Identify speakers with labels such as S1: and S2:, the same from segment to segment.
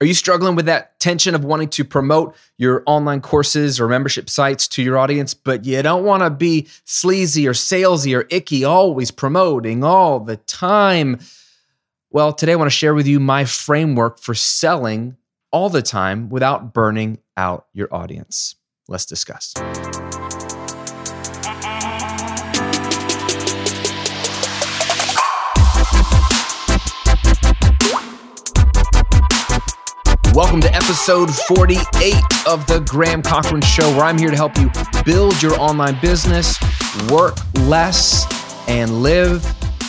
S1: Are you struggling with that tension of wanting to promote your online courses or membership sites to your audience, but you don't want to be sleazy or salesy or icky, always promoting all the time? Well, today I want to share with you my framework for selling all the time without burning out your audience. Let's discuss. Welcome to episode 48 of the Graham Cochran Show, where I'm here to help you build your online business, work less, and live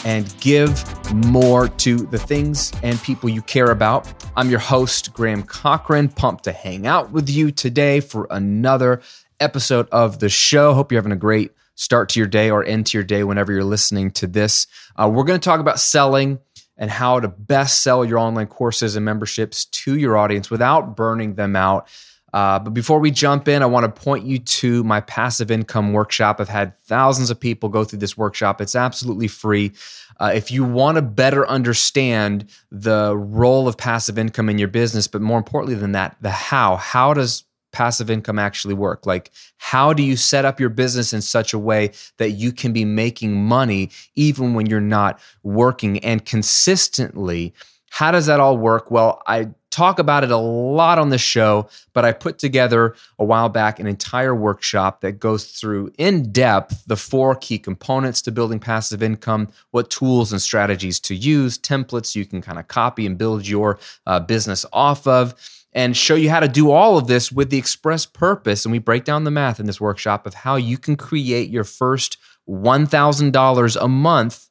S1: and give more to the things and people you care about. I'm your host, Graham Cochran, pumped to hang out with you today for another episode of the show. Hope you're having a great start to your day or end to your day whenever you're listening to this. Uh, we're going to talk about selling and how to best sell your online courses and memberships to your audience without burning them out. Uh, but before we jump in, I want to point you to my passive income workshop. I've had thousands of people go through this workshop. It's absolutely free. Uh, if you want to better understand the role of passive income in your business, but more importantly than that, the how, how does passive income actually work? Like, how do you set up your business in such a way that you can be making money even when you're not working and consistently? How does that all work? Well, I talk about it a lot on the show, but I put together a while back an entire workshop that goes through in depth the four key components to building passive income, what tools and strategies to use, templates you can kind of copy and build your uh, business off of and show you how to do all of this with the express purpose. And we break down the math in this workshop of how you can create your first $1,000 a month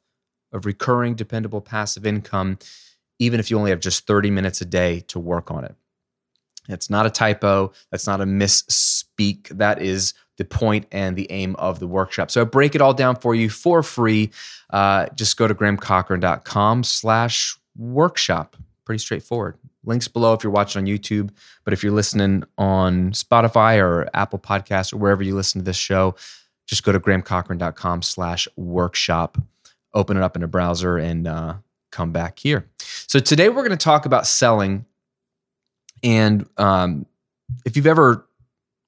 S1: of recurring, dependable passive income, even if you only have just 30 minutes a day to work on it. It's not a typo. That's not a misspeak. That is the point and the aim of the workshop. So I break it all down for you for free. Uh, just go to grahamcochran.com slash workshop. Pretty straightforward. Links below if you're watching on YouTube. But if you're listening on Spotify or Apple Podcasts or wherever you listen to this show, just go to grahamcochran.com slash workshop, open it up in a browser and uh, come back here. So today we're going to talk about selling. And um, if you've ever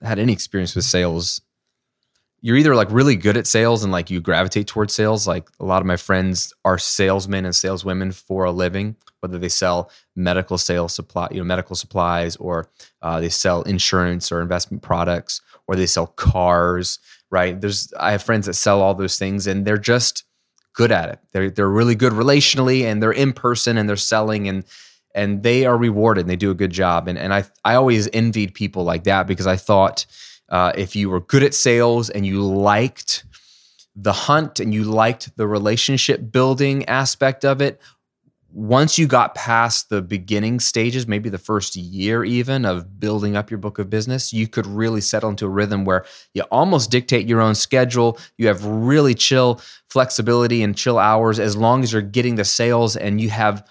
S1: had any experience with sales, you're either like really good at sales and like you gravitate towards sales. Like a lot of my friends are salesmen and saleswomen for a living, whether they sell medical sales supply, you know, medical supplies, or uh, they sell insurance or investment products, or they sell cars. Right? There's I have friends that sell all those things, and they're just good at it. They're they're really good relationally, and they're in person, and they're selling, and and they are rewarded. and They do a good job, and and I I always envied people like that because I thought uh, if you were good at sales and you liked the hunt and you liked the relationship building aspect of it, once you got past the beginning stages, maybe the first year even of building up your book of business, you could really settle into a rhythm where you almost dictate your own schedule. You have really chill flexibility and chill hours as long as you're getting the sales and you have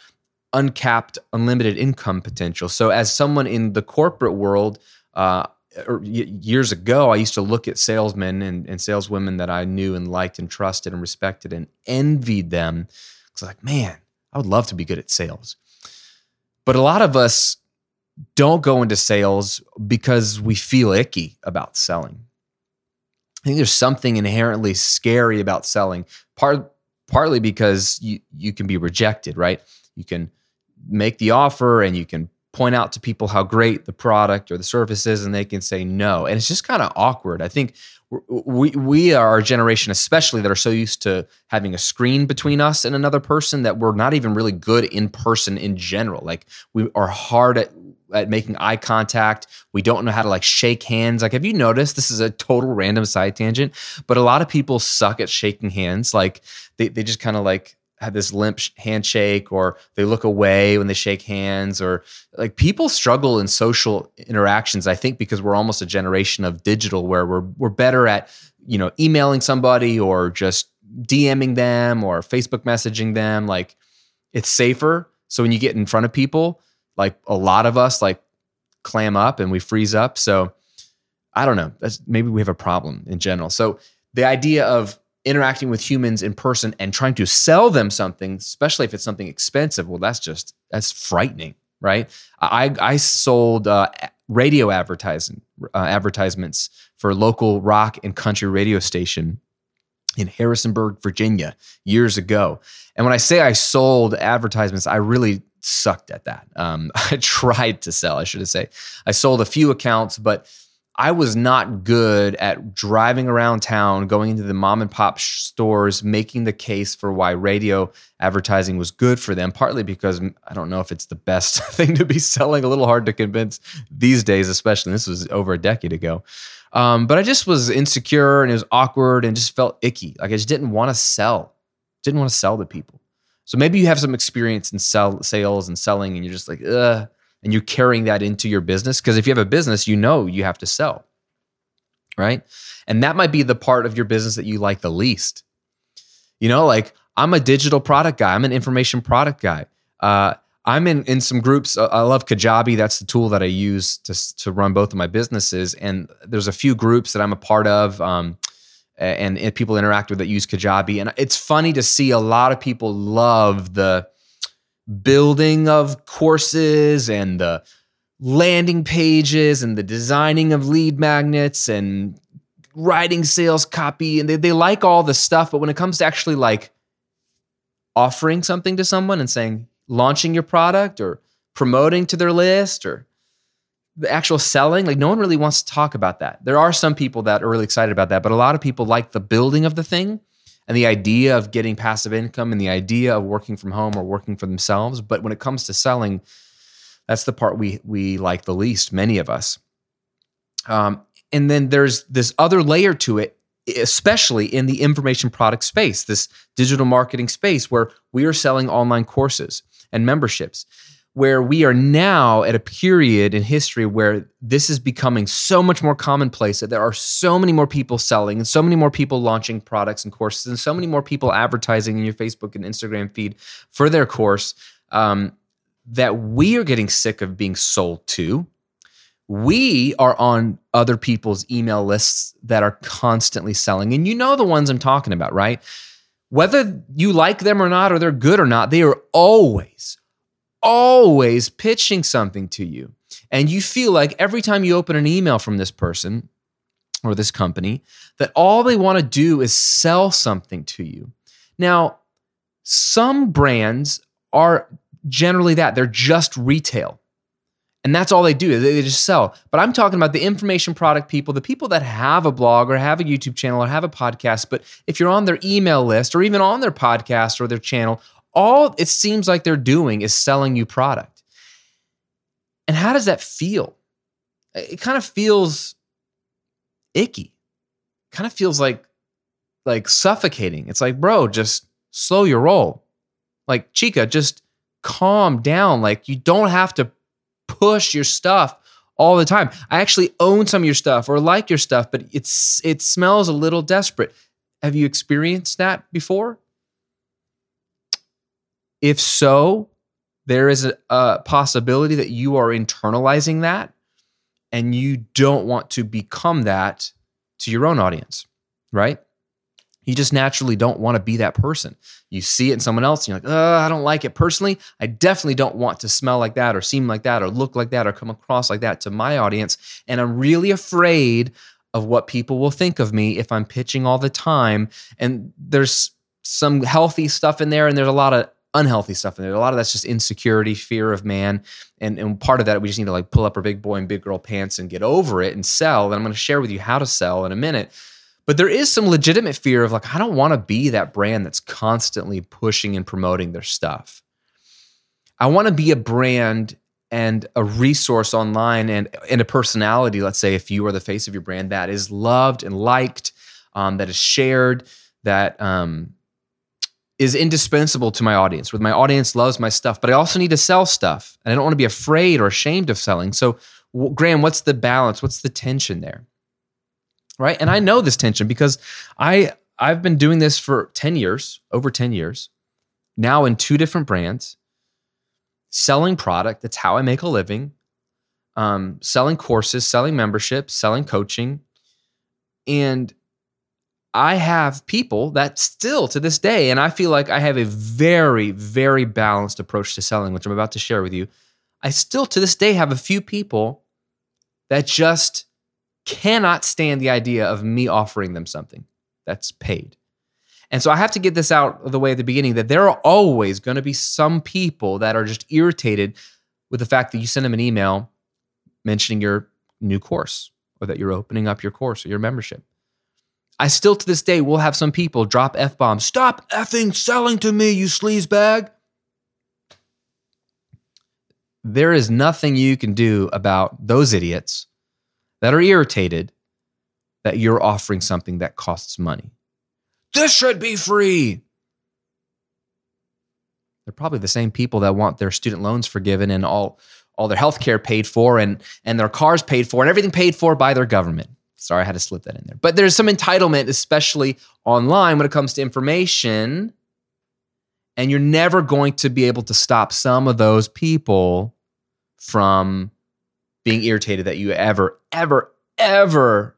S1: uncapped, unlimited income potential. So, as someone in the corporate world, uh, or years ago, I used to look at salesmen and, and saleswomen that I knew and liked and trusted and respected and envied them. Because like, man, I would love to be good at sales. But a lot of us don't go into sales because we feel icky about selling. I think there's something inherently scary about selling, part, partly because you, you can be rejected, right? You can make the offer and you can point out to people how great the product or the service is and they can say no. And it's just kind of awkward. I think we we are a generation especially that are so used to having a screen between us and another person that we're not even really good in person in general. Like we are hard at at making eye contact. We don't know how to like shake hands. Like have you noticed? This is a total random side tangent but a lot of people suck at shaking hands. Like they, they just kind of like have this limp handshake or they look away when they shake hands or like people struggle in social interactions i think because we're almost a generation of digital where we're we're better at you know emailing somebody or just dming them or facebook messaging them like it's safer. So when you get in front of people like a lot of us like clam up and we freeze up. So i don't know. That's maybe we have a problem in general. So the idea of interacting with humans in person and trying to sell them something, especially if it's something expensive, well, that's just that's frightening. right? I I sold uh, radio advertising uh, advertisements for local rock and country radio station in Harrisonburg, Virginia, years ago. And when I say I sold advertisements, I really sucked at that. Um, I tried to sell, I should say. I sold a few accounts, but I was not good at driving around town, going into the mom and pop stores, making the case for why radio advertising was good for them, partly because I don't know if it's the best thing to be selling, a little hard to convince these days, especially. This was over a decade ago. Um, but I just was insecure and it was awkward and just felt icky. Like I just didn't want to sell, didn't want to sell to people. So maybe you have some experience in sell, sales and selling and you're just like, ugh and you're carrying that into your business. Because if you have a business, you know you have to sell, right? And that might be the part of your business that you like the least. You know, like I'm a digital product guy, I'm an information product guy. Uh, I'm in in some groups. I love Kajabi. That's the tool that I use to to run both of my businesses. And there's a few groups that I'm a part of. Um, and, and people interact with that use Kajabi. And it's funny to see a lot of people love the building of courses and the landing pages and the designing of lead magnets and writing sales copy. And they, they like all the stuff but when it comes to actually like offering something to someone and saying launching your product or promoting to their list or the actual selling like no one really wants to talk about that. There are some people that are really excited about that but a lot of people like the building of the thing and the idea of getting passive income and the idea of working from home or working for themselves. But when it comes to selling, that's the part we we like the least. Many of us. Um, and then there's this other layer to it, especially in the information product space, this digital marketing space where we are selling online courses and memberships where we are now at a period in history where this is becoming so much more commonplace that there are so many more people selling and so many more people launching products and courses and so many more people advertising in your Facebook and Instagram feed for their course um, that we are getting sick of being sold to. We are on other people's email lists that are constantly selling. And you know the ones I'm talking about, right? Whether you like them or not, or they're good or not, they are always, always pitching something to you. And you feel like every time you open an email from this person or this company, that all they want to do is sell something to you. Now, some brands are generally that, they're just retail. And that's all they do. They just sell. But I'm talking about the information product people, the people that have a blog or have a YouTube channel or have a podcast. But if you're on their email list or even on their podcast or their channel, all it seems like they're doing is selling you product. And how does that feel? It kind of feels icky. Kind of feels like like suffocating. It's like, bro, just slow your roll. Like, chica, just calm down. Like, you don't have to push your stuff all the time. I actually own some of your stuff or like your stuff, but it's it smells a little desperate. Have you experienced that before? If so, there is a, a possibility that you are internalizing that and you don't want to become that to your own audience, right? You just naturally don't want to be that person. You see it in someone else, and you're like, oh, I don't like it personally. I definitely don't want to smell like that, or seem like that, or look like that, or come across like that to my audience. And I'm really afraid of what people will think of me if I'm pitching all the time. And there's some healthy stuff in there, and there's a lot of unhealthy stuff in there. A lot of that's just insecurity, fear of man. And, and part of that, we just need to like pull up our big boy and big girl pants and get over it and sell. And I'm going to share with you how to sell in a minute. But there is some legitimate fear of like, I don't want to be that brand that's constantly pushing and promoting their stuff. I want to be a brand and a resource online and, and a personality, let's say, if you are the face of your brand, that is loved and liked, um, that is shared, that um, is indispensable to my audience. Where my audience loves my stuff, but I also need to sell stuff, and I don't want to be afraid or ashamed of selling. So, Graham, what's the balance? What's the tension there? Right? And I know this tension because I I've been doing this for 10 years, over 10 years, now in two different brands, selling product. That's how I make a living. Um, selling courses, selling memberships, selling coaching. And I have people that still to this day, and I feel like I have a very, very balanced approach to selling, which I'm about to share with you. I still to this day have a few people that just cannot stand the idea of me offering them something that's paid. And so I have to get this out of the way at the beginning that there are always going to be some people that are just irritated with the fact that you send them an email mentioning your new course or that you're opening up your course or your membership. I still to this day will have some people drop F bombs. Stop effing selling to me, you sleaze bag. There is nothing you can do about those idiots that are irritated that you're offering something that costs money. This should be free. They're probably the same people that want their student loans forgiven and all, all their health care paid for and, and their cars paid for and everything paid for by their government. Sorry, I had to slip that in there. But there's some entitlement, especially online when it comes to information. And you're never going to be able to stop some of those people from being irritated that you ever, ever, ever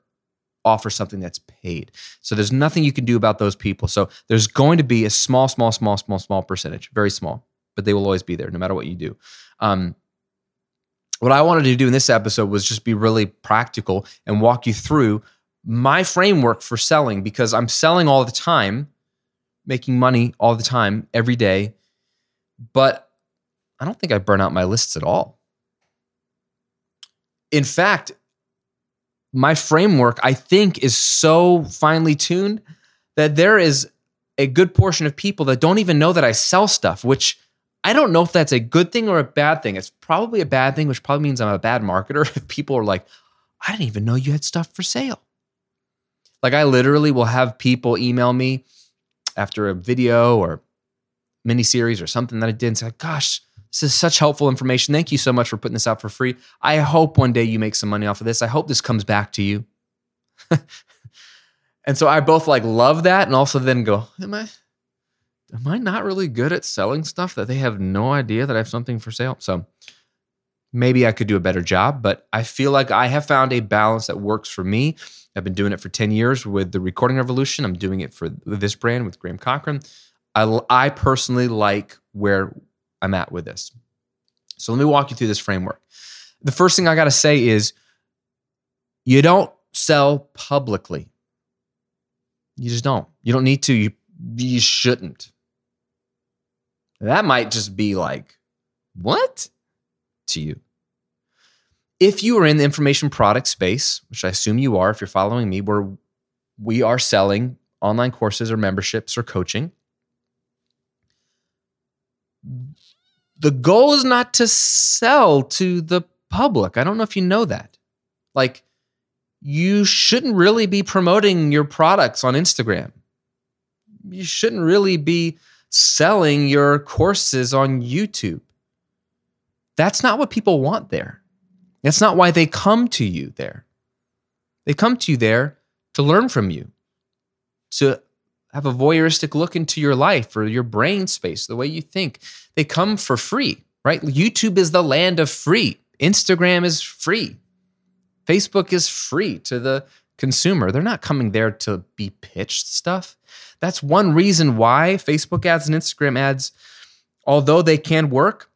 S1: offer something that's paid. So there's nothing you can do about those people. So there's going to be a small, small, small, small, small percentage, very small, but they will always be there no matter what you do. Um, what I wanted to do in this episode was just be really practical and walk you through my framework for selling because I'm selling all the time, making money all the time, every day. But I don't think I burn out my lists at all. In fact, my framework, I think, is so finely tuned that there is a good portion of people that don't even know that I sell stuff, which I don't know if that's a good thing or a bad thing. It's probably a bad thing, which probably means I'm a bad marketer. If people are like, I didn't even know you had stuff for sale. Like, I literally will have people email me after a video or mini series or something that I did and say, Gosh, this is such helpful information. Thank you so much for putting this out for free. I hope one day you make some money off of this. I hope this comes back to you. and so I both like love that and also then go, am I am I not really good at selling stuff that they have no idea that I have something for sale? So maybe I could do a better job, but I feel like I have found a balance that works for me. I've been doing it for 10 years with the recording revolution. I'm doing it for this brand with Graham Cochran. I, I personally like where I'm at with this. So let me walk you through this framework. The first thing I got to say is you don't sell publicly. You just don't. You don't need to. You, you shouldn't. That might just be like, what? To you. If you are in the information product space, which I assume you are if you're following me, where we are selling online courses or memberships or coaching, the goal is not to sell to the public. I don't know if you know that. Like, you shouldn't really be promoting your products on Instagram. You shouldn't really be selling your courses on YouTube. That's not what people want there. That's not why they come to you there. They come to you there to learn from you, to have a voyeuristic look into your life or your brain space, the way you think. They come for free, right? YouTube is the land of free. Instagram is free. Facebook is free to the consumer. They're not coming there to be pitched stuff. That's one reason why Facebook ads and Instagram ads, although they can work,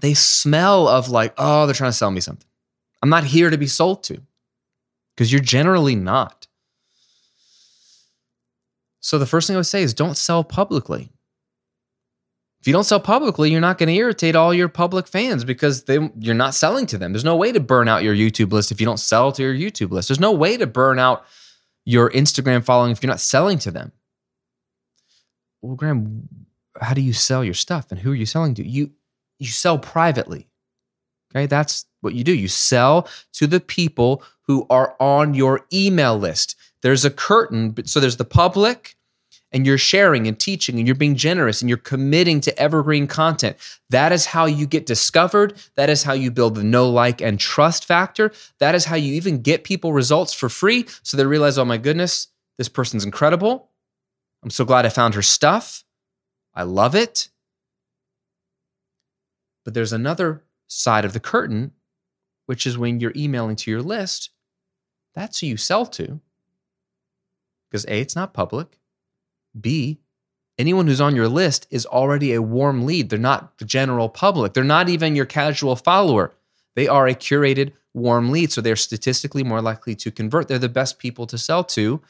S1: they smell of like, oh, they're trying to sell me something. I'm not here to be sold to because you're generally not. So the first thing I would say is don't sell publicly. If you don't sell publicly, you're not going to irritate all your public fans because they, you're not selling to them. There's no way to burn out your YouTube list if you don't sell to your YouTube list. There's no way to burn out your Instagram following if you're not selling to them. Well, Graham, how do you sell your stuff and who are you selling to? You you sell privately. Okay? That's what you do. You sell to the people who are on your email list. There's a curtain, so there's the public and you're sharing and teaching and you're being generous and you're committing to evergreen content. That is how you get discovered. That is how you build the know, like, and trust factor. That is how you even get people results for free so they realize, oh my goodness, this person's incredible. I'm so glad I found her stuff. I love it. But there's another side of the curtain, which is when you're emailing to your list. That's who you sell to. Because A, it's not public. B, anyone who's on your list is already a warm lead. They're not the general public. They're not even your casual follower. They are a curated warm lead. So they're statistically more likely to convert. They're the best people to sell to.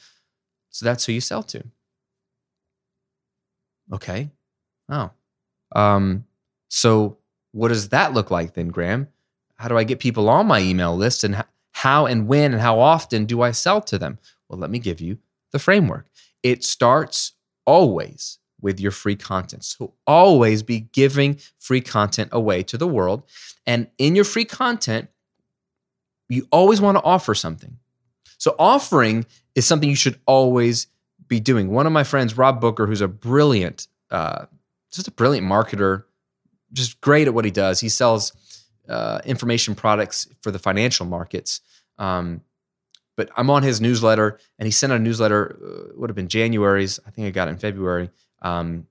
S1: So that's who you sell to. Okay. Oh. Um, so what does that look like then, Graham? How do I get people on my email list and how and when and how often do I sell to them? Well, let me give you the framework. It starts always with your free content. So always be giving free content away to the world. And in your free content, you always want to offer something. So offering is something you should always be doing. One of my friends, Rob Booker, who's a brilliant, uh, just a brilliant marketer, just great at what he does. He sells uh, information products for the financial markets. Um, but I'm on his newsletter, and he sent out a newsletter. Uh, would have been January's. I think I got it in February. Um,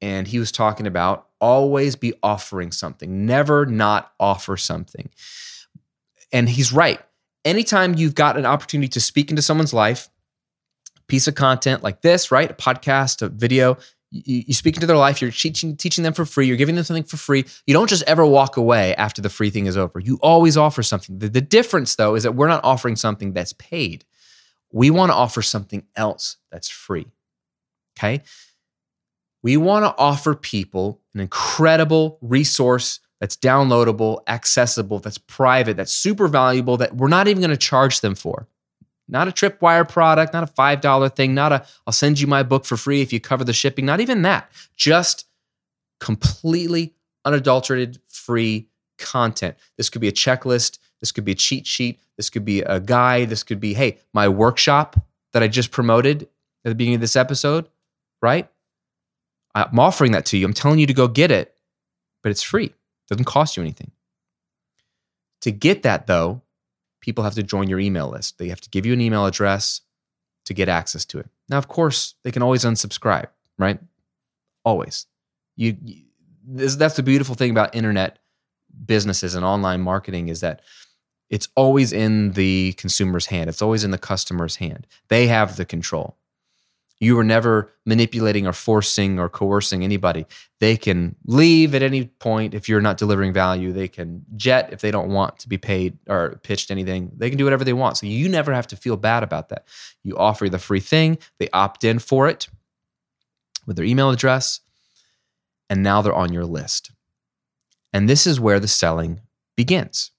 S1: and he was talking about always be offering something, never not offer something. And he's right. Anytime you've got an opportunity to speak into someone's life, piece of content like this, right? A podcast, a video, you, speak into their life, you're teaching, teaching them for free, you're giving them something for free. You don't just ever walk away after the free thing is over. You always offer something. The, the difference, though, is that we're not offering something that's paid. We want to offer something else that's free. Okay? We want to offer people an incredible resource that's downloadable, accessible, that's private, that's super valuable, that we're not even going to charge them for. Not a tripwire product, not a $5 thing, not a I'll send you my book for free if you cover the shipping, not even that. Just completely unadulterated free content. This could be a checklist, this could be a cheat sheet, this could be a guide, this could be hey, my workshop that I just promoted at the beginning of this episode, right? I'm offering that to you. I'm telling you to go get it, but it's free. It doesn't cost you anything. To get that though, people have to join your email list. They have to give you an email address to get access to it. Now, of course, they can always unsubscribe, right? Always. You, you this, that's the beautiful thing about internet businesses and online marketing is that it's always in the consumer's hand. It's always in the customer's hand. They have the control. You were never manipulating or forcing or coercing anybody. They can leave at any point if you're not delivering value. They can jet if they don't want to be paid or pitched anything. They can do whatever they want. So you never have to feel bad about that. You offer the free thing, they opt in for it with their email address, and now they're on your list. And this is where the selling begins.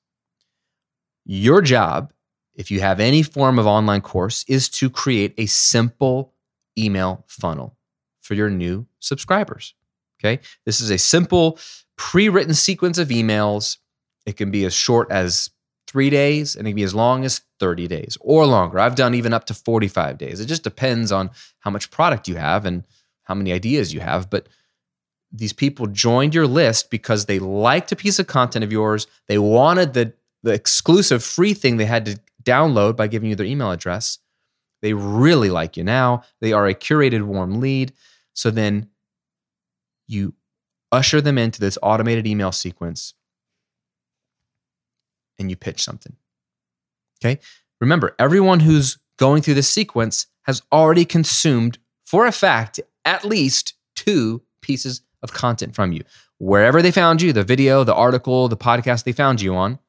S1: Your job, if you have any form of online course, is to create a simple email funnel for your new subscribers. Okay. This is a simple pre written sequence of emails. It can be as short as three days and it can be as long as 30 days or longer. I've done even up to 45 days. It just depends on how much product you have and how many ideas you have. But these people joined your list because they liked a piece of content of yours. They wanted the, the exclusive free thing they had to download by giving you their email address. They really like you now. They are a curated warm lead. So then you usher them into this automated email sequence and you pitch something. Okay. Remember, everyone who's going through this sequence has already consumed, for a fact, at least two pieces of content from you. Wherever they found you, the video, the article, the podcast they found you on,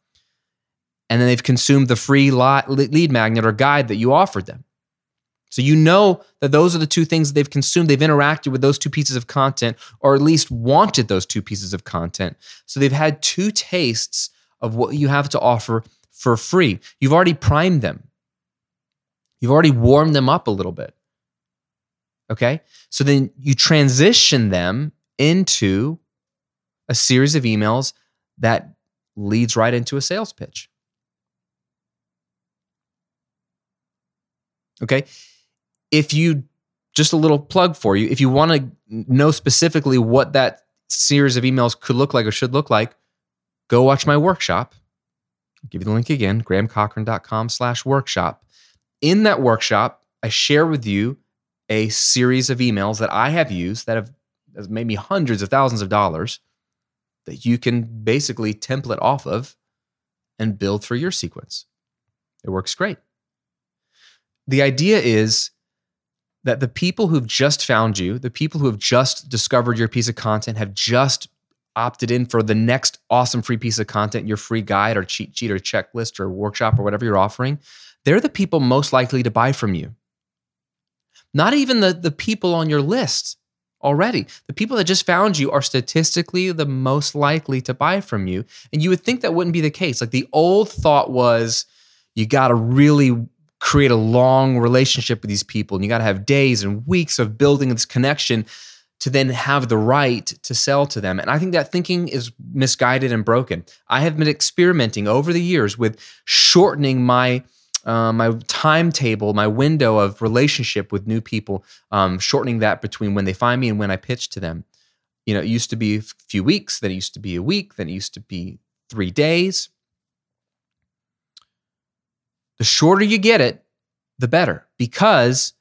S1: and then they've consumed the free lead magnet or guide that you offered them. So you know that those are the two things they've consumed. They've interacted with those two pieces of content, or at least wanted those two pieces of content. So they've had two tastes of what you have to offer for free. You've already primed them, you've already warmed them up a little bit. Okay. So then you transition them into a series of emails that leads right into a sales pitch. Okay if you just a little plug for you, if you want to know specifically what that series of emails could look like or should look like, go watch my workshop. I'll give you the link again, grahamcochran.com slash workshop. In that workshop, I share with you a series of emails that I have used that have, has made me hundreds of thousands of dollars that you can basically template off of and build for your sequence. It works great. The idea is that the people who've just found you, the people who have just discovered your piece of content, have just opted in for the next awesome free piece of content, your free guide or cheat sheet or checklist or workshop or whatever you're offering, they're the people most likely to buy from you. Not even the, the people on your list already. The people that just found you are statistically the most likely to buy from you. And you would think that wouldn't be the case. Like the old thought was you got to really create a long relationship with these people and you got to have days and weeks of building this connection to then have the right to sell to them. And I think that thinking is misguided and broken. I have been experimenting over the years with shortening my uh, my timetable, my window of relationship with new people, um, shortening that between when they find me and when I pitch to them. You know, it used to be a few weeks, then it used to be a week, then it used to be three days. The shorter you get it, the better because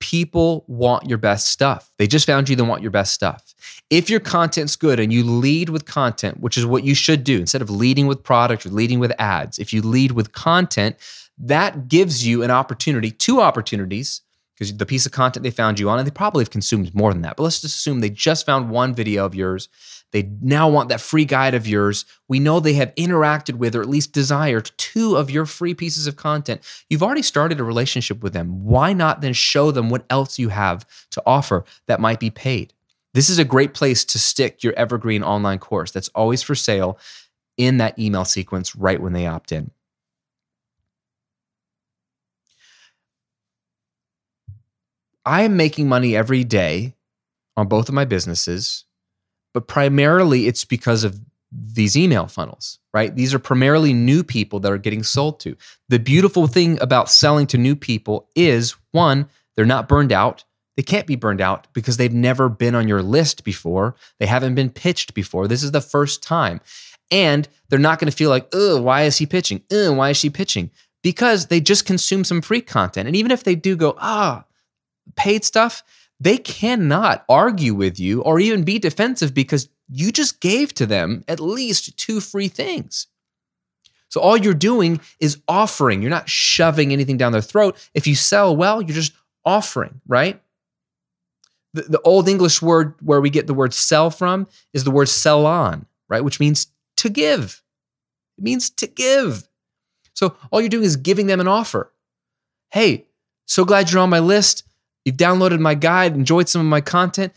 S1: people want your best stuff. They just found you, they want your best stuff. If your content's good and you lead with content, which is what you should do, instead of leading with product or leading with ads, if you lead with content, that gives you an opportunity, two opportunities, because the piece of content they found you on, and they probably have consumed more than that. But let's just assume they just found one video of yours. They now want that free guide of yours. We know they have interacted with or at least desired two of your free pieces of content. You've already started a relationship with them. Why not then show them what else you have to offer that might be paid? This is a great place to stick your evergreen online course that's always for sale in that email sequence right when they opt in. I am making money every day on both of my businesses, but primarily it's because of these email funnels, right? These are primarily new people that are getting sold to. The beautiful thing about selling to new people is one, they're not burned out. They can't be burned out because they've never been on your list before. They haven't been pitched before. This is the first time. And they're not going to feel like, oh, why is he pitching? Ugh, why is she pitching? Because they just consume some free content. And even if they do go, ah, paid stuff, they cannot argue with you or even be defensive because you just gave to them at least two free things. So all you're doing is offering. You're not shoving anything down their throat. If you sell well, you're just offering, right? The, the old English word where we get the word sell from is the word sellan, right? Which means to give. It means to give. So all you're doing is giving them an offer. Hey, so glad you're on my list. You've downloaded my guide, enjoyed some of my content.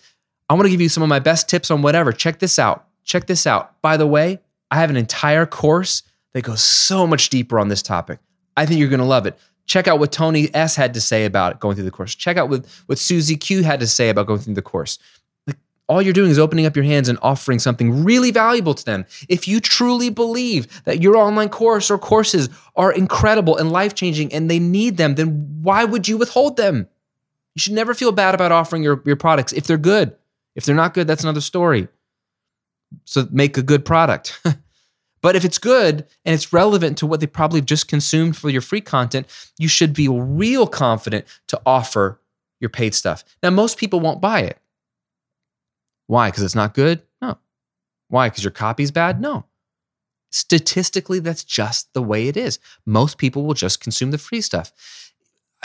S1: I want to give you some of my best tips on whatever. Check this out. Check this out. By the way, I have an entire course that goes so much deeper on this topic. I think you're going to love it. Check out what Tony S had to say about it going through the course. Check out what, what Susie Q had to say about going through the course. Like, all you're doing is opening up your hands and offering something really valuable to them. If you truly believe that your online course or courses are incredible and life changing and they need them, then why would you withhold them? You should never feel bad about offering your, your products if they're good. If they're not good, that's another story. So make a good product. but if it's good and it's relevant to what they probably just consumed for your free content, you should be real confident to offer your paid stuff. Now, most people won't buy it. Why? Because it's not good? No. Why? Because your copy's bad? No. Statistically, that's just the way it is. Most people will just consume the free stuff.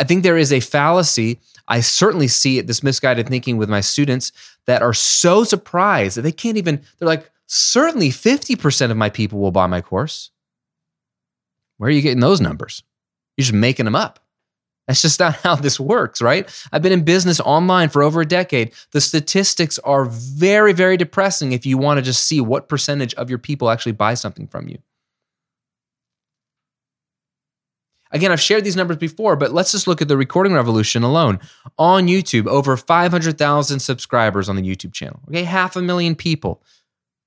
S1: I think there is a fallacy. I certainly see it, this misguided thinking with my students that are so surprised that they can't even, they're like, certainly 50% of my people will buy my course. Where are you getting those numbers? You're just making them up. That's just not how this works, right? I've been in business online for over a decade. The statistics are very, very depressing if you want to just see what percentage of your people actually buy something from you. Again, I've shared these numbers before, but let's just look at the recording revolution alone. On YouTube, over 500,000 subscribers on the YouTube channel. Okay, half a million people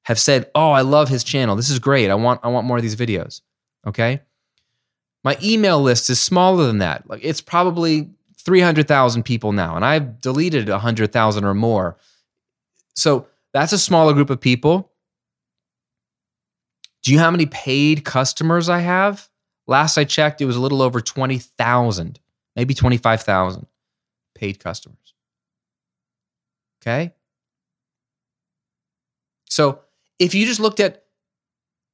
S1: have said, "Oh, I love his channel. This is great. I want I want more of these videos." Okay? My email list is smaller than that. Like it's probably 300,000 people now, and I've deleted 100,000 or more. So, that's a smaller group of people. Do you know how many paid customers I have? Last I checked, it was a little over 20,000, maybe 25,000 paid customers. Okay. So if you just looked at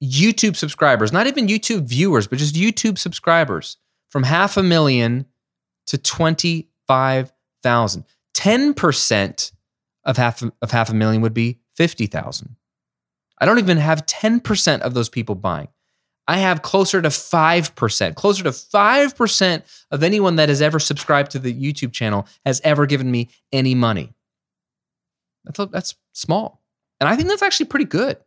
S1: YouTube subscribers, not even YouTube viewers, but just YouTube subscribers from half a million to 25 thousand. 10% of half of half a million would be 50,000. I don't even have 10% of those people buying. I have closer to 5%. Closer to 5% of anyone that has ever subscribed to the YouTube channel has ever given me any money. That's, that's small. And I think that's actually pretty good.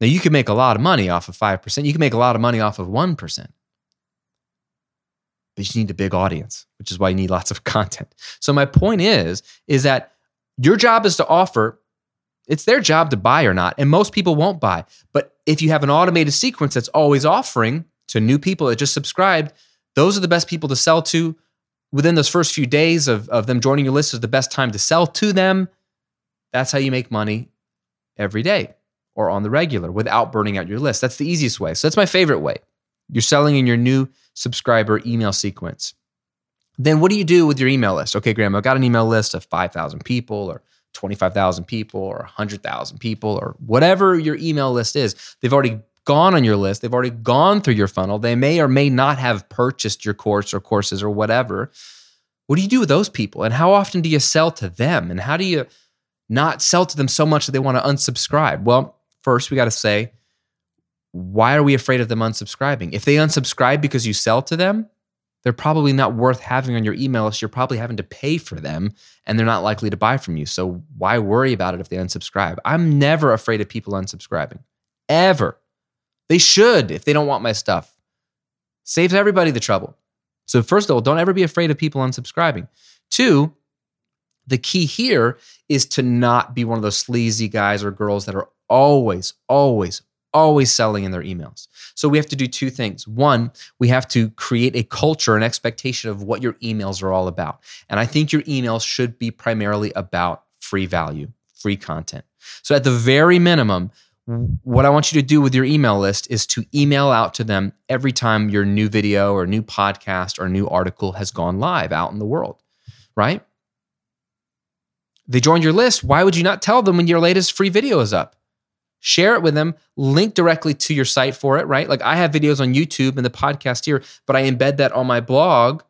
S1: Now, you can make a lot of money off of 5%. You can make a lot of money off of 1% but you need a big audience, which is why you need lots of content. So my point is, is that your job is to offer, it's their job to buy or not. And most people won't buy. But if you have an automated sequence that's always offering to new people that just subscribed, those are the best people to sell to within those first few days of, of them joining your list is the best time to sell to them. That's how you make money every day or on the regular without burning out your list. That's the easiest way. So that's my favorite way. You're selling in your new subscriber email sequence. Then what do you do with your email list? Okay, Graham, I've got an email list of 5,000 people or 25,000 people or 100,000 people or whatever your email list is. They've already gone on your list, they've already gone through your funnel. They may or may not have purchased your course or courses or whatever. What do you do with those people? And how often do you sell to them? And how do you not sell to them so much that they want to unsubscribe? Well, first, we got to say, why are we afraid of them unsubscribing? If they unsubscribe because you sell to them, they're probably not worth having on your email list. You're probably having to pay for them and they're not likely to buy from you. So why worry about it if they unsubscribe? I'm never afraid of people unsubscribing, ever. They should if they don't want my stuff. Saves everybody the trouble. So, first of all, don't ever be afraid of people unsubscribing. Two, the key here is to not be one of those sleazy guys or girls that are always, always, always selling in their emails. So we have to do two things. One, we have to create a culture, an expectation of what your emails are all about. And I think your emails should be primarily about free value, free content. So at the very minimum, what I want you to do with your email list is to email out to them every time your new video or new podcast or new article has gone live out in the world, right? They joined your list. Why would you not tell them when your latest free video is up? Share it with them, link directly to your site for it, right? Like I have videos on YouTube and the podcast here, but I embed that on my blog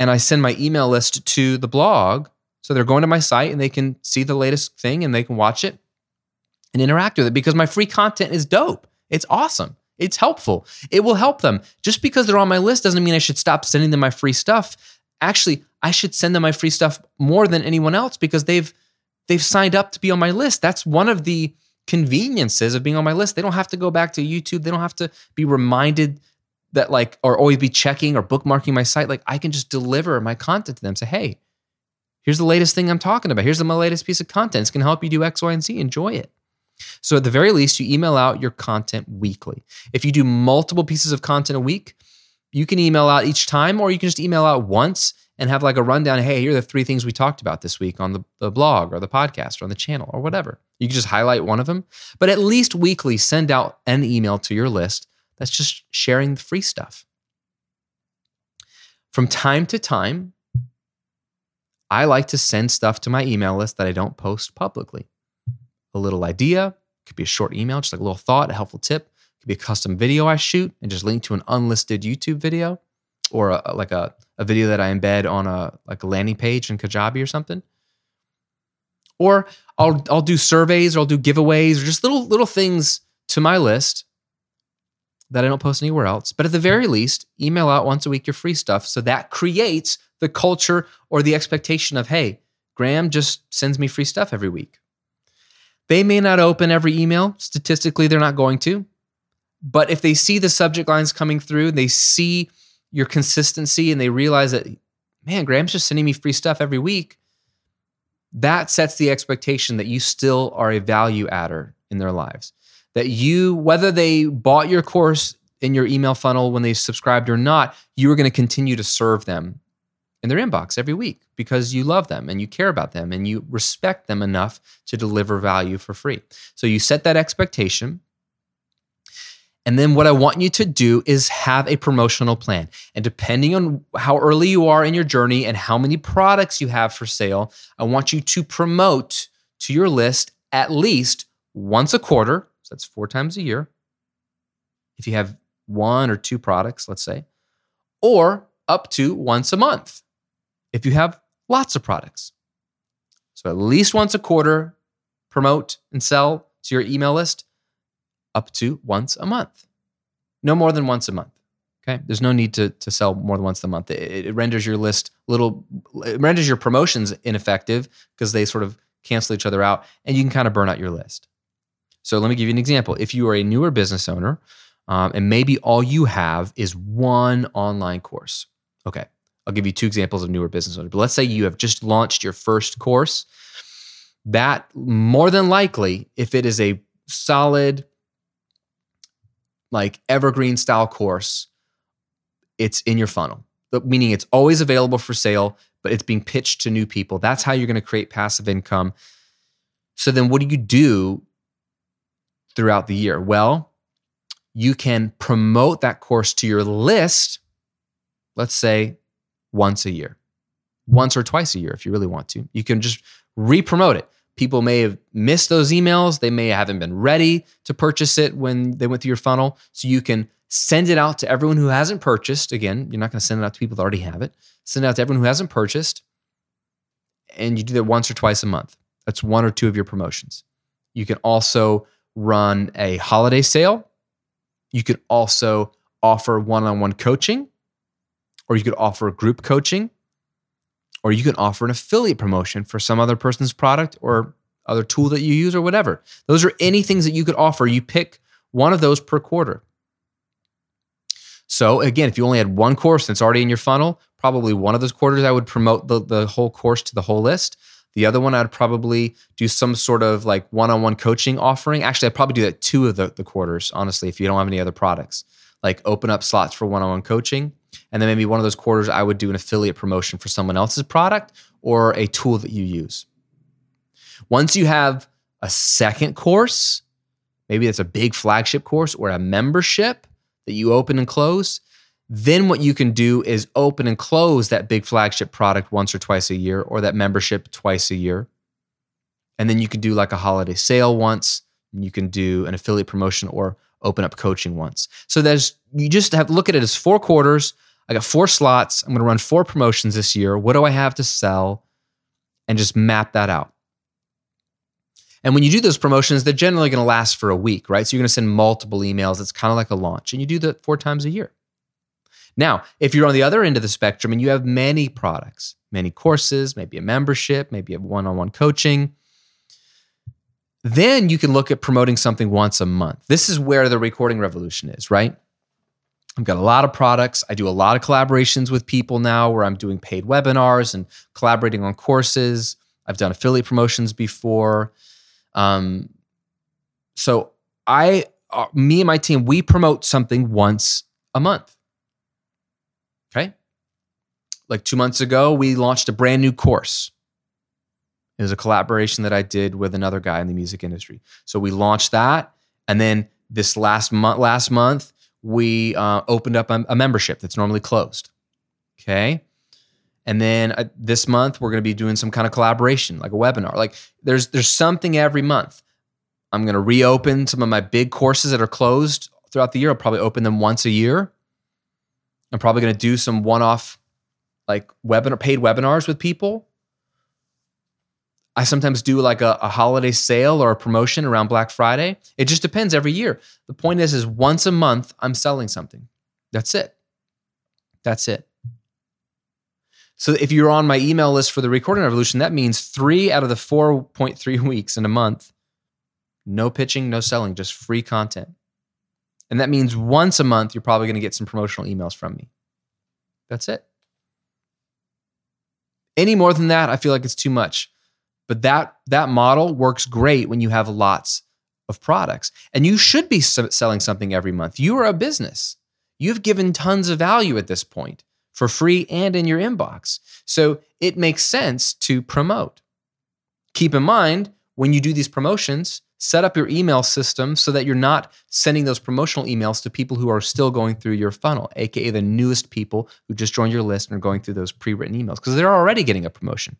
S1: and I send my email list to the blog. So they're going to my site and they can see the latest thing and they can watch it and interact with it because my free content is dope. It's awesome. It's helpful. It will help them. Just because they're on my list doesn't mean I should stop sending them my free stuff. Actually, I should send them my free stuff more than anyone else because they've they've signed up to be on my list. That's one of the conveniences of being on my list. They don't have to go back to YouTube. They don't have to be reminded that like or always be checking or bookmarking my site. Like I can just deliver my content to them. Say, hey, here's the latest thing I'm talking about. Here's my latest piece of content. It's gonna help you do X, Y, and Z. Enjoy it. So at the very least, you email out your content weekly. If you do multiple pieces of content a week, you can email out each time, or you can just email out once and have like a rundown. Hey, here are the three things we talked about this week on the, the blog or the podcast or on the channel or whatever. You can just highlight one of them, but at least weekly send out an email to your list that's just sharing the free stuff. From time to time, I like to send stuff to my email list that I don't post publicly. A little idea, could be a short email, just like a little thought, a helpful tip, could be a custom video I shoot and just link to an unlisted YouTube video or a, like a, a video that I embed on a like a landing page in Kajabi or something. Or I'll I'll do surveys or I'll do giveaways or just little little things to my list that I don't post anywhere else. But at the very least, email out once a week your free stuff. So that creates the culture or the expectation of, hey, Graham just sends me free stuff every week. They may not open every email. Statistically, they're not going to. But if they see the subject lines coming through, they see your consistency and they realize that, man, Graham's just sending me free stuff every week, that sets the expectation that you still are a value adder in their lives. That you, whether they bought your course in your email funnel when they subscribed or not, you are going to continue to serve them in their inbox every week because you love them and you care about them and you respect them enough to deliver value for free. So you set that expectation and then what I want you to do is have a promotional plan. And depending on how early you are in your journey and how many products you have for sale, I want you to promote to your list at least once a quarter. So that's four times a year. If you have one or two products, let's say, or up to once a month if you have lots of products. So at least once a quarter, promote and sell to your email list up to once a month. No more than once a month. Okay. There's no need to, to sell more than once a month. It, it renders your list little, it renders your promotions ineffective because they sort of cancel each other out and you can kind of burn out your list. So let me give you an example. If you are a newer business owner um, and maybe all you have is one online course. Okay. I'll give you two examples of newer business owners. But let's say you have just launched your first course. That more than likely, if it is a solid, like evergreen style course, it's in your funnel, meaning it's always available for sale, but it's being pitched to new people. That's how you're going to create passive income. So then what do you do throughout the year? Well, you can promote that course to your list, let's say once a year, once or twice a year if you really want to. You can just re promote it. People may have missed those emails. They may haven't been ready to purchase it when they went through your funnel. So you can send it out to everyone who hasn't purchased. Again, you're not going to send it out to people that already have it. Send it out to everyone who hasn't purchased. And you do that once or twice a month. That's one or two of your promotions. You can also run a holiday sale. You could also offer one on one coaching or you could offer group coaching, or you can offer an affiliate promotion for some other person's product or other tool that you use or whatever. Those are any things that you could offer. You pick one of those per quarter. So again, if you only had one course that's already in your funnel, probably one of those quarters I would promote the, the whole course to the whole list. The other one I'd probably do some sort of like one-on-one coaching offering. Actually, I'd probably do that two of the, the quarters, honestly, if you don't have any other products. Like open up slots for one-on-one coaching and then maybe one of those quarters, I would do an affiliate promotion for someone else's product or a tool that you use. Once you have a second course, maybe that's a big flagship course or a membership that you open and close, then what you can do is open and close that big flagship product once or twice a year or that membership twice a year. And then you can do like a holiday sale once, and you can do an affiliate promotion or open up coaching once. So there's you just have to look at it as four quarters I got four slots. I'm going to run four promotions this year. What do I have to sell? And just map that out. And when you do those promotions, they're generally going to last for a week, right? So you're going to send multiple emails. It's kind of like a launch, and you do that four times a year. Now, if you're on the other end of the spectrum and you have many products, many courses, maybe a membership, maybe a one on one coaching, then you can look at promoting something once a month. This is where the recording revolution is, right? I've got a lot of products. I do a lot of collaborations with people now where I'm doing paid webinars and collaborating on courses. I've done affiliate promotions before. Um, so I, uh, me and my team, we promote something once a month. Okay. Like two months ago, we launched a brand new course. It was a collaboration that I did with another guy in the music industry. So we launched that, and then this last month, last month, we uh, opened up a, a, membership that's normally closed. Okay. And then uh, this month we're going to be doing some kind of collaboration, like a webinar. Like there's there's something every month. I'm going to reopen some of my big courses that are closed throughout the year. I'll probably open them once a year. I'm probably going to do some one-off like webinar paid webinars with people I sometimes do like a, a, holiday sale or a promotion around Black Friday. It just depends every year. The point is, is once a month I'm selling something. That's it. That's it. So if you're on my email list for the recording revolution, that means three out of the 4.3 weeks in a month, no pitching, no selling, just free content. And that means once a month, you're probably going to get some promotional emails from me. That's it. Any more than that, I feel like it's too much. But that that model works great when you have lots of products. And you should be selling something every month. You are a business. You've given tons of value at this point for free and in your inbox. So it makes sense to promote. Keep in mind when you do these promotions, set up your email system so that you're not sending those promotional emails to people who are still going through your funnel, aka the newest people who just joined your list and are going through those pre-written emails because they're already getting a promotion.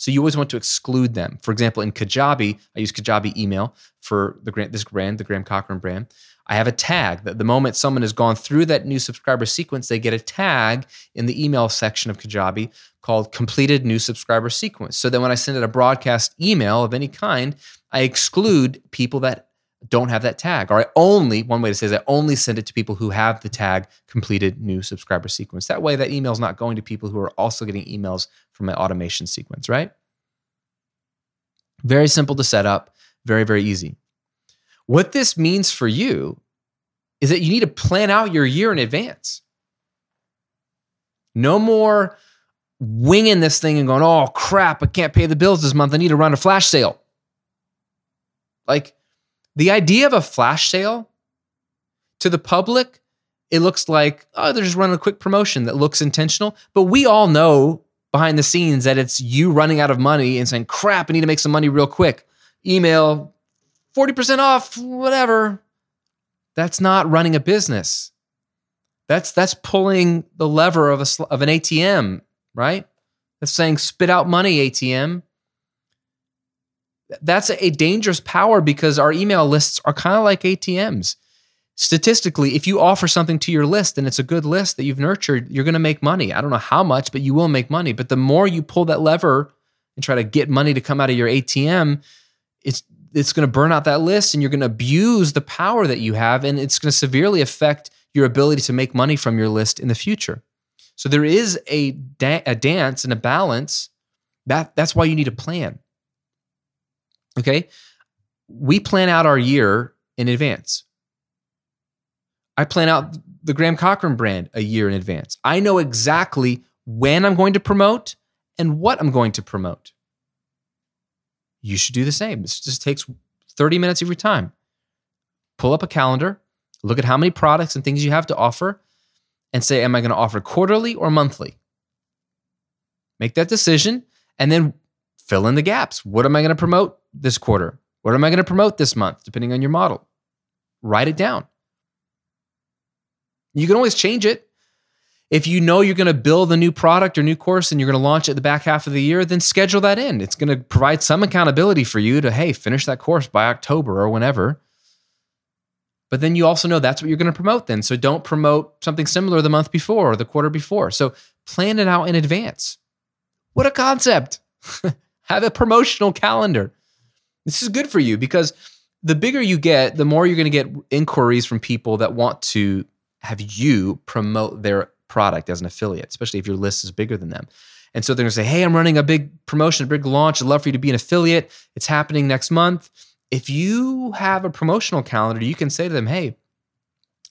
S1: So you always want to exclude them. For example, in Kajabi, I use Kajabi email for the this brand, the Graham Cochran brand. I have a tag that the moment someone has gone through that new subscriber sequence, they get a tag in the email section of Kajabi called completed new subscriber sequence. So then when I send out a broadcast email of any kind, I exclude people that don't have that tag. Or I only, one way to say is I only send it to people who have the tag completed new subscriber sequence. That way that email is not going to people who are also getting emails from my automation sequence, right? Very simple to set up, very, very easy. What this means for you is that you need to plan out your year in advance. No more winging this thing and going, oh crap, I can't pay the bills this month. I need to run a flash sale. Like the idea of a flash sale to the public, it looks like, oh, they're just running a quick promotion that looks intentional. But we all know behind the scenes that it's you running out of money and saying, crap, I need to make some money real quick. Email, 40% off, whatever. That's not running a business. That's that's pulling the lever of a of an ATM, right? That's saying spit out money ATM. That's a dangerous power because our email lists are kind of like ATMs. Statistically, if you offer something to your list and it's a good list that you've nurtured, you're going to make money. I don't know how much, but you will make money. But the more you pull that lever and try to get money to come out of your ATM, it's it's going to burn out that list and you're going to abuse the power that you have and it's going to severely affect your ability to make money from your list in the future. So there is a, da- a dance and a balance. That that's why you need a plan. Okay? We plan out our year in advance. I plan out the Graham Cochran brand a year in advance. I know exactly when I'm going to promote and what I'm going to promote you should do the same. This just takes 30 minutes of your time. Pull up a calendar, look at how many products and things you have to offer, and say, Am I going to offer quarterly or monthly? Make that decision and then fill in the gaps. What am I going to promote this quarter? What am I going to promote this month, depending on your model? Write it down. You can always change it. If you know you're going to build a new product or new course and you're going to launch it the back half of the year, then schedule that in. It's going to provide some accountability for you to, hey, finish that course by October or whenever. But then you also know that's what you're going to promote then. So don't promote something similar the month before or the quarter before. So plan it out in advance. What a concept. Have a promotional calendar. This is good for you because the bigger you get, the more you're going to get inquiries from people that want to have you promote their product as an affiliate, especially if your list is bigger than them. And so they're going to say, Hey, I'm running a big promotion, a big launch. I'd love for you to be an affiliate. It's happening next month. If you have a promotional calendar, you can say to them, Hey,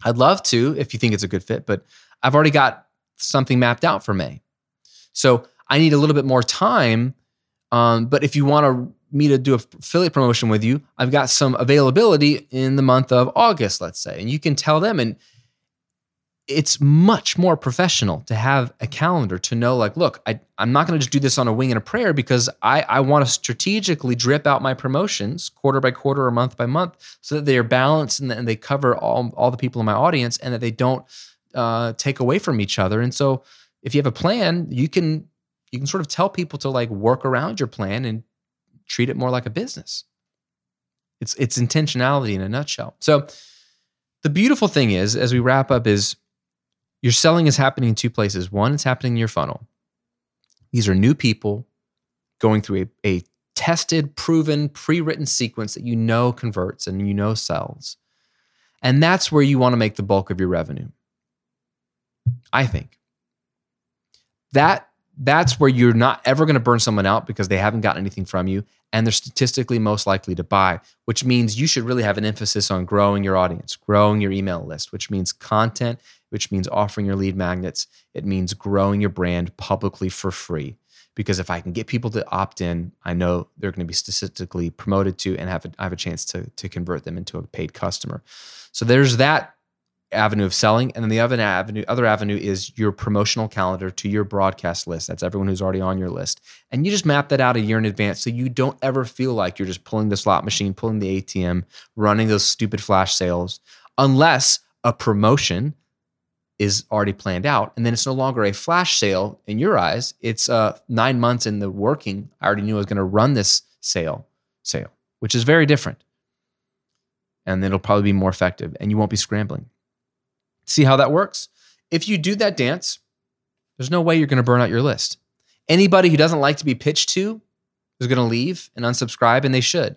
S1: I'd love to if you think it's a good fit, but I've already got something mapped out for May. So I need a little bit more time. Um, but if you want to, me to do a affiliate promotion with you, I've got some availability in the month of August, let's say. And you can tell them and it's much more professional to have a calendar to know like look I, i'm not going to just do this on a wing and a prayer because i, I want to strategically drip out my promotions quarter by quarter or month by month so that they are balanced and, and they cover all, all the people in my audience and that they don't uh, take away from each other and so if you have a plan you can you can sort of tell people to like work around your plan and treat it more like a business it's it's intentionality in a nutshell so the beautiful thing is as we wrap up is your selling is happening in two places. One, it's happening in your funnel. These are new people going through a, a tested, proven, pre written sequence that you know converts and you know sells. And that's where you want to make the bulk of your revenue. I think. That that's where you're not ever going to burn someone out because they haven't gotten anything from you and they're statistically most likely to buy, which means you should really have an emphasis on growing your audience, growing your email list, which means content which means offering your lead magnets. It means growing your brand publicly for free. Because if I can get people to opt in, I know they're going to be statistically promoted to and have a, have a chance to, to convert them into a paid customer. So there's that avenue of selling. And then the other avenue, other avenue is your promotional calendar to your broadcast list. That's everyone who's already on your list. And you just map that out a year in advance so you don't ever feel like you're just pulling the slot machine, pulling the ATM, running those stupid flash sales, unless a promotion is already planned out. And then it's no longer a flash sale in your eyes. It's uh, nine months in the working. I already knew I was going to run this sale, sale, which is very different. and it'll probably be more effective and you won't be scrambling. See how that works? If you do that dance, there's no way you're going to burn out your list. Anybody who doesn't like to be pitched to is going to leave and unsubscribe, and they should.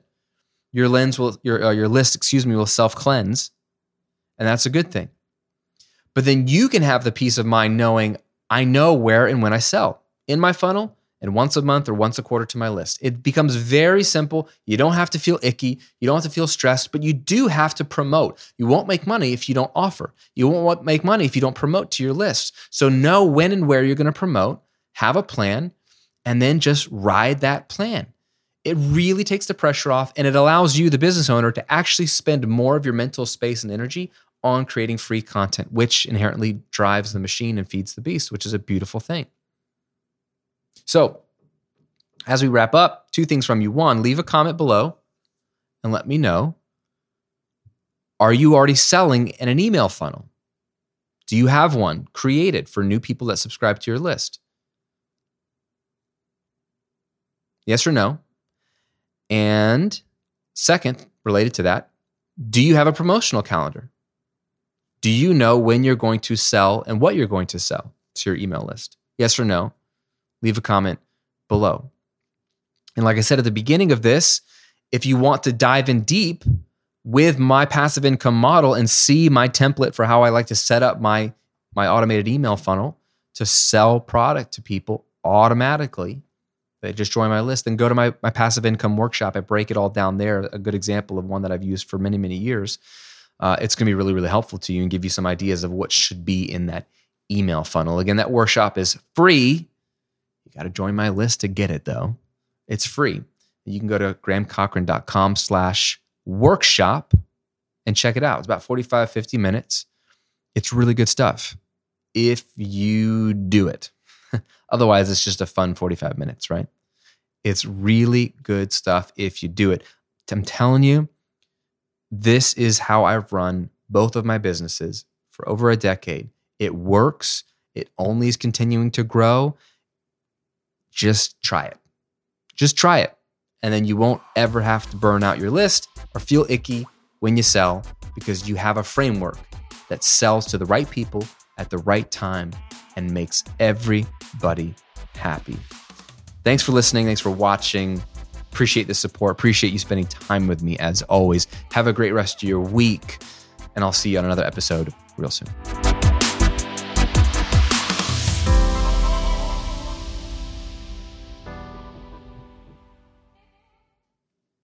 S1: Your lens will, your, uh, your list, excuse me, will self cleanse, and that's a good thing. But then you can have the peace of mind knowing I know where and when I sell in my funnel and once a month or once a quarter to my list. It becomes very simple. You don't have to feel icky. You don't have to feel stressed, but you do have to promote. You won't make money if you don't offer. You won't make money if you don't promote to your list. So know when and where you're going to promote, have a plan, and then just ride that plan. It really takes the pressure off and it allows you, the business owner, to actually spend more of your mental space and energy on creating free content, which inherently drives the machine and feeds the beast, which is a beautiful thing. So, as we wrap up, two things from you. One, leave a comment below and let me know are you already selling in an email funnel? Do you have one created for new people that subscribe to your list? Yes or no? And second, related to that, do you have a promotional calendar? Do you know when you're going to sell and what you're going to sell to your email list? Yes or no? Leave a comment below. And like I said at the beginning of this, if you want to dive in deep with my passive income model and see my template for how I like to set up my, my automated email funnel to sell product to people automatically, they just join my list, then go to my, my passive income workshop. I break it all down there. A good example of one that I've used for many, many years. Uh, it's going to be really, really helpful to you and give you some ideas of what should be in that email funnel. Again, that workshop is free you got to join my list to get it though. It's free. You can go to grahamcochran.com slash workshop and check it out. It's about 45, 50 minutes. It's really good stuff if you do it. Otherwise, it's just a fun 45 minutes, right? It's really good stuff if you do it. I'm telling you, this is how I've run both of my businesses for over a decade. It works. It only is continuing to grow just try it. Just try it. And then you won't ever have to burn out your list or feel icky when you sell because you have a framework that sells to the right people at the right time and makes everybody happy. Thanks for listening. Thanks for watching. Appreciate the support. Appreciate you spending time with me as always. Have a great rest of your week. And I'll see you on another episode real soon.